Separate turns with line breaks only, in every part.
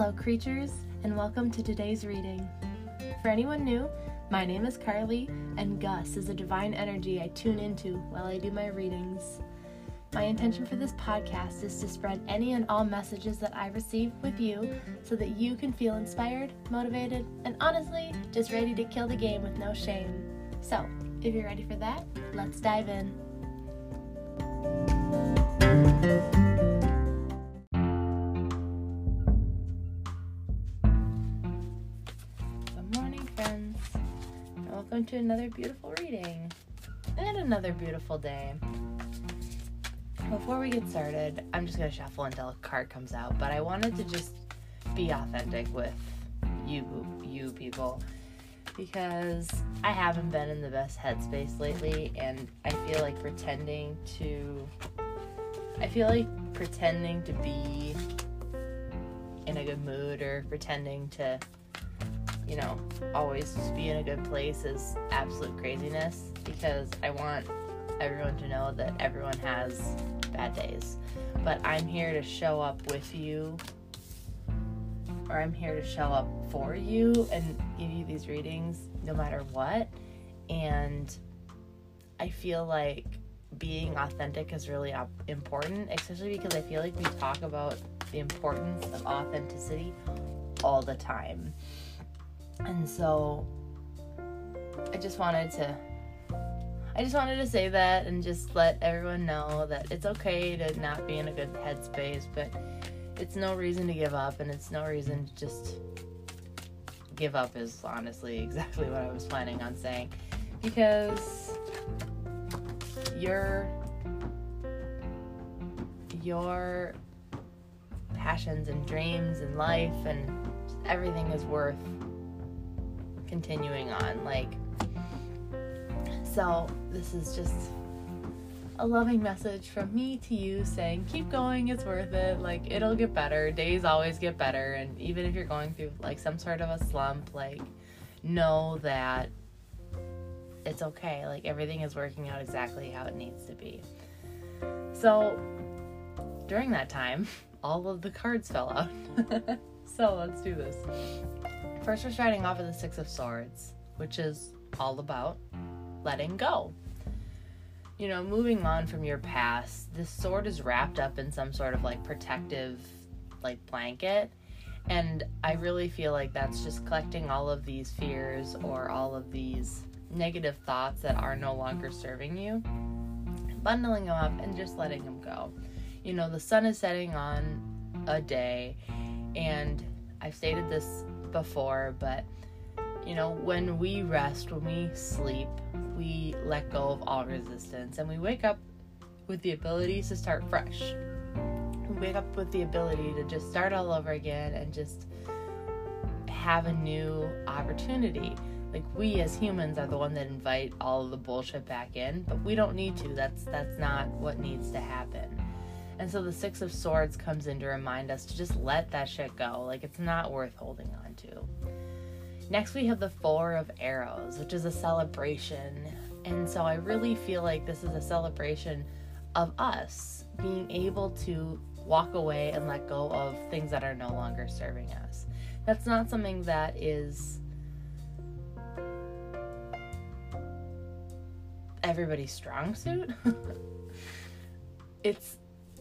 Hello, creatures, and welcome to today's reading. For anyone new, my name is Carly, and Gus is a divine energy I tune into while I do my readings. My intention for this podcast is to spread any and all messages that I receive with you so that you can feel inspired, motivated, and honestly, just ready to kill the game with no shame. So, if you're ready for that, let's dive in. To another beautiful reading and another beautiful day. Before we get started, I'm just gonna shuffle until a card comes out, but I wanted to just be authentic with you, you people, because I haven't been in the best headspace lately, and I feel like pretending to, I feel like pretending to be in a good mood or pretending to, you know, always just be in a good place is absolute craziness because I want everyone to know that everyone has bad days. But I'm here to show up with you, or I'm here to show up for you and give you these readings no matter what. And I feel like being authentic is really important, especially because I feel like we talk about the importance of authenticity all the time. And so I just wanted to I just wanted to say that and just let everyone know that it's okay to not be in a good headspace, but it's no reason to give up and it's no reason to just give up is honestly exactly what I was planning on saying. Because your your passions and dreams and life and everything is worth continuing on like so this is just a loving message from me to you saying keep going it's worth it like it'll get better days always get better and even if you're going through like some sort of a slump like know that it's okay like everything is working out exactly how it needs to be. So during that time all of the cards fell out. So let's do this first we're starting off with the six of swords which is all about letting go you know, moving on from your past, this sword is wrapped up in some sort of like protective like blanket. And I really feel like that's just collecting all of these fears or all of these negative thoughts that are no longer serving you, bundling them up and just letting them go. You know, the sun is setting on a day, and I've stated this before, but you know, when we rest, when we sleep, we let go of all resistance and we wake up with the ability to start fresh. We wake up with the ability to just start all over again and just have a new opportunity. Like we as humans are the one that invite all the bullshit back in, but we don't need to. That's that's not what needs to happen. And so the 6 of swords comes in to remind us to just let that shit go. Like it's not worth holding on to. Next, we have the Four of Arrows, which is a celebration. And so I really feel like this is a celebration of us being able to walk away and let go of things that are no longer serving us. That's not something that is everybody's strong suit. it's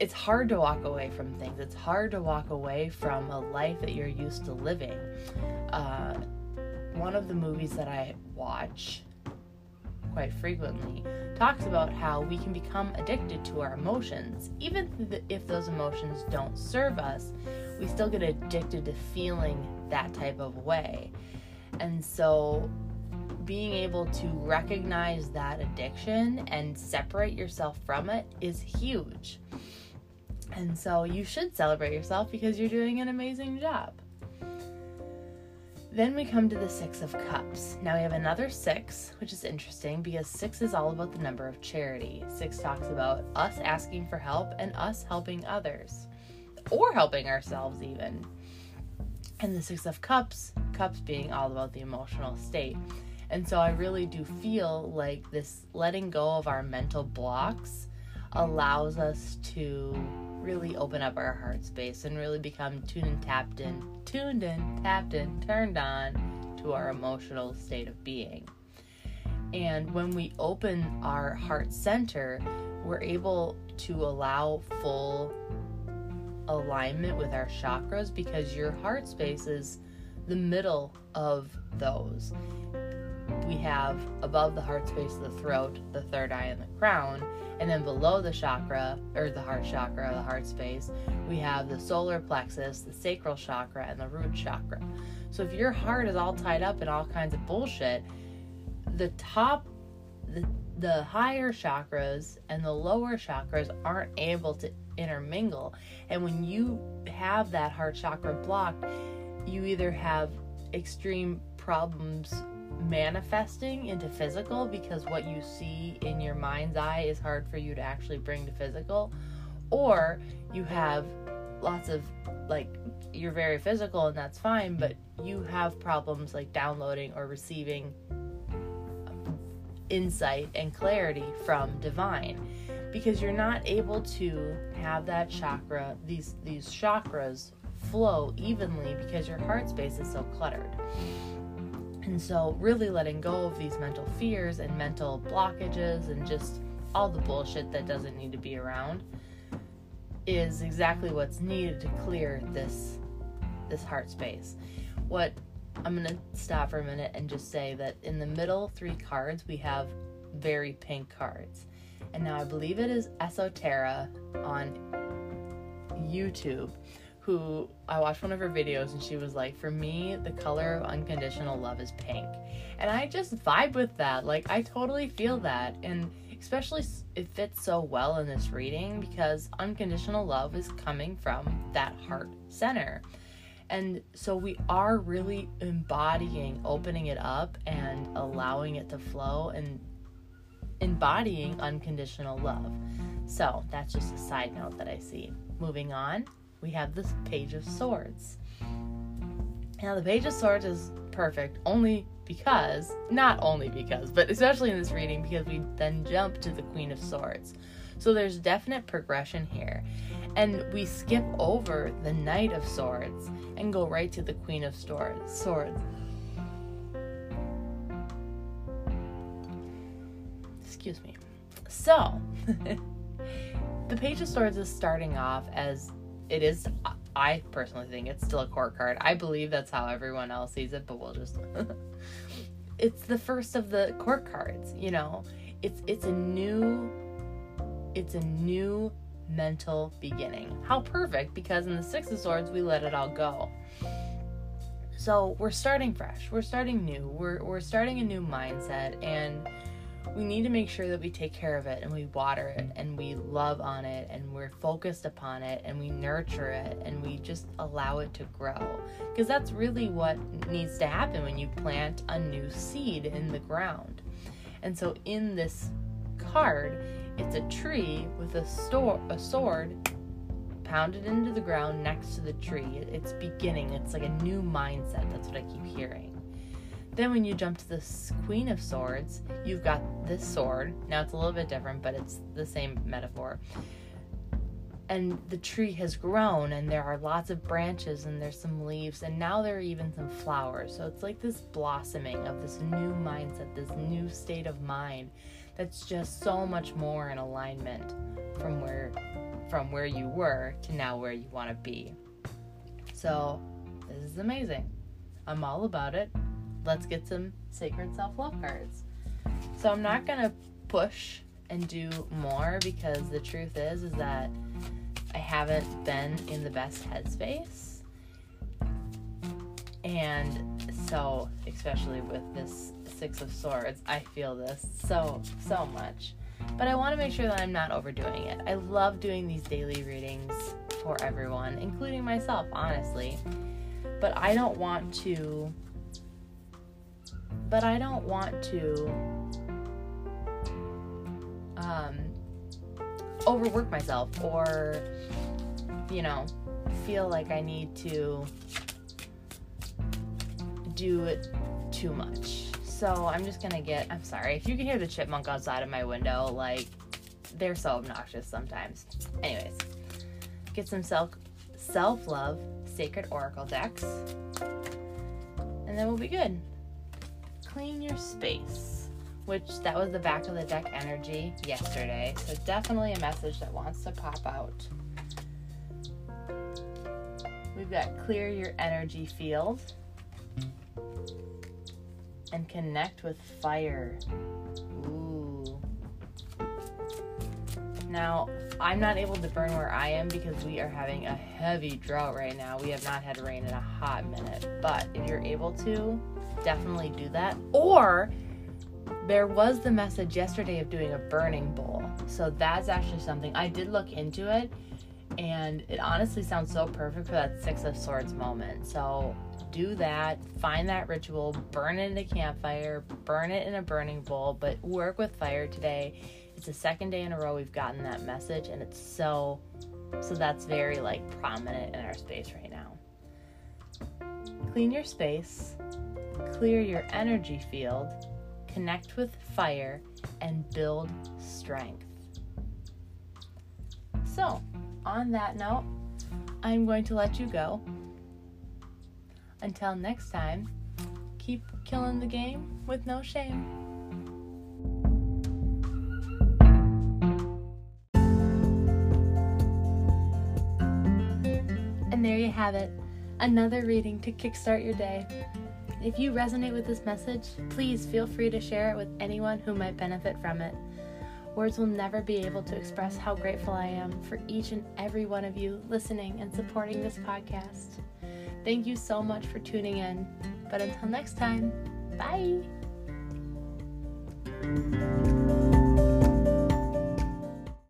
it's hard to walk away from things. It's hard to walk away from a life that you're used to living. Uh, one of the movies that I watch quite frequently talks about how we can become addicted to our emotions. Even if those emotions don't serve us, we still get addicted to feeling that type of way. And so being able to recognize that addiction and separate yourself from it is huge. And so you should celebrate yourself because you're doing an amazing job. Then we come to the Six of Cups. Now we have another six, which is interesting because six is all about the number of charity. Six talks about us asking for help and us helping others, or helping ourselves, even. And the Six of Cups, cups being all about the emotional state. And so I really do feel like this letting go of our mental blocks allows us to really open up our heart space and really become tuned and tapped in, tuned in, tapped in, turned on to our emotional state of being. And when we open our heart center, we're able to allow full alignment with our chakras because your heart space is the middle of those. We have above the heart space the throat, the third eye, and the crown. And then below the chakra, or the heart chakra, the heart space, we have the solar plexus, the sacral chakra, and the root chakra. So if your heart is all tied up in all kinds of bullshit, the top, the, the higher chakras and the lower chakras aren't able to intermingle. And when you have that heart chakra blocked, you either have extreme problems manifesting into physical because what you see in your mind's eye is hard for you to actually bring to physical, or you have lots of like you're very physical and that's fine, but you have problems like downloading or receiving insight and clarity from divine. Because you're not able to have that chakra these these chakras flow evenly because your heart space is so cluttered and so really letting go of these mental fears and mental blockages and just all the bullshit that doesn't need to be around is exactly what's needed to clear this this heart space. What I'm going to stop for a minute and just say that in the middle three cards we have very pink cards. And now I believe it is Esoterra on YouTube who I watched one of her videos and she was like, For me, the color of unconditional love is pink. And I just vibe with that. Like, I totally feel that. And especially it fits so well in this reading because unconditional love is coming from that heart center. And so we are really embodying, opening it up and allowing it to flow and embodying unconditional love. So that's just a side note that I see. Moving on, we have this Page of Swords. Now, the Page of Swords is perfect only because, not only because, but especially in this reading, because we then jump to the Queen of Swords. So there's definite progression here. And we skip over the Knight of Swords and go right to the Queen of Swords. Excuse me. So, the Page of Swords is starting off as it is. I personally think it's still a court card. I believe that's how everyone else sees it, but we'll just. it's the first of the court cards. You know, it's it's a new, it's a new mental beginning. How perfect because in the Six of Swords we let it all go. So we're starting fresh. We're starting new. We're we're starting a new mindset and we need to make sure that we take care of it and we water it and we love on it and we're focused upon it and we nurture it and we just allow it to grow. Because that's really what needs to happen when you plant a new seed in the ground. And so in this card, it's a tree with a, store, a sword pounded into the ground next to the tree. It's beginning, it's like a new mindset. That's what I keep hearing. Then when you jump to the Queen of Swords, you've got this sword. Now it's a little bit different, but it's the same metaphor. And the tree has grown, and there are lots of branches, and there's some leaves, and now there are even some flowers. So it's like this blossoming of this new mindset, this new state of mind that's just so much more in alignment from where from where you were to now where you want to be. So, this is amazing. I'm all about it let's get some sacred self love cards. So I'm not gonna push and do more because the truth is is that I haven't been in the best headspace. And so, especially with this Six of Swords, I feel this so, so much. But I want to make sure that I'm not overdoing it. I love doing these daily readings for everyone, including myself, honestly. But I don't want to but I don't want to um, overwork myself or, you know, feel like I need to do it too much. So I'm just gonna get. I'm sorry if you can hear the chipmunk outside of my window. Like they're so obnoxious sometimes. Anyways, get some self self love sacred oracle decks, and then we'll be good. Clean your space, which that was the back of the deck energy yesterday. So definitely a message that wants to pop out. We've got clear your energy field and connect with fire. Ooh. Now, I'm not able to burn where I am because we are having a heavy drought right now. We have not had rain in a hot minute. But if you're able to, definitely do that. Or there was the message yesterday of doing a burning bowl. So that's actually something I did look into it and it honestly sounds so perfect for that 6 of swords moment. So do that, find that ritual, burn it in a campfire, burn it in a burning bowl, but work with fire today. It's the second day in a row we've gotten that message, and it's so, so that's very like prominent in our space right now. Clean your space, clear your energy field, connect with fire, and build strength. So, on that note, I'm going to let you go. Until next time, keep killing the game with no shame. And there you have it, another reading to kickstart your day. If you resonate with this message, please feel free to share it with anyone who might benefit from it. Words will never be able to express how grateful I am for each and every one of you listening and supporting this podcast. Thank you so much for tuning in. But until next time, bye.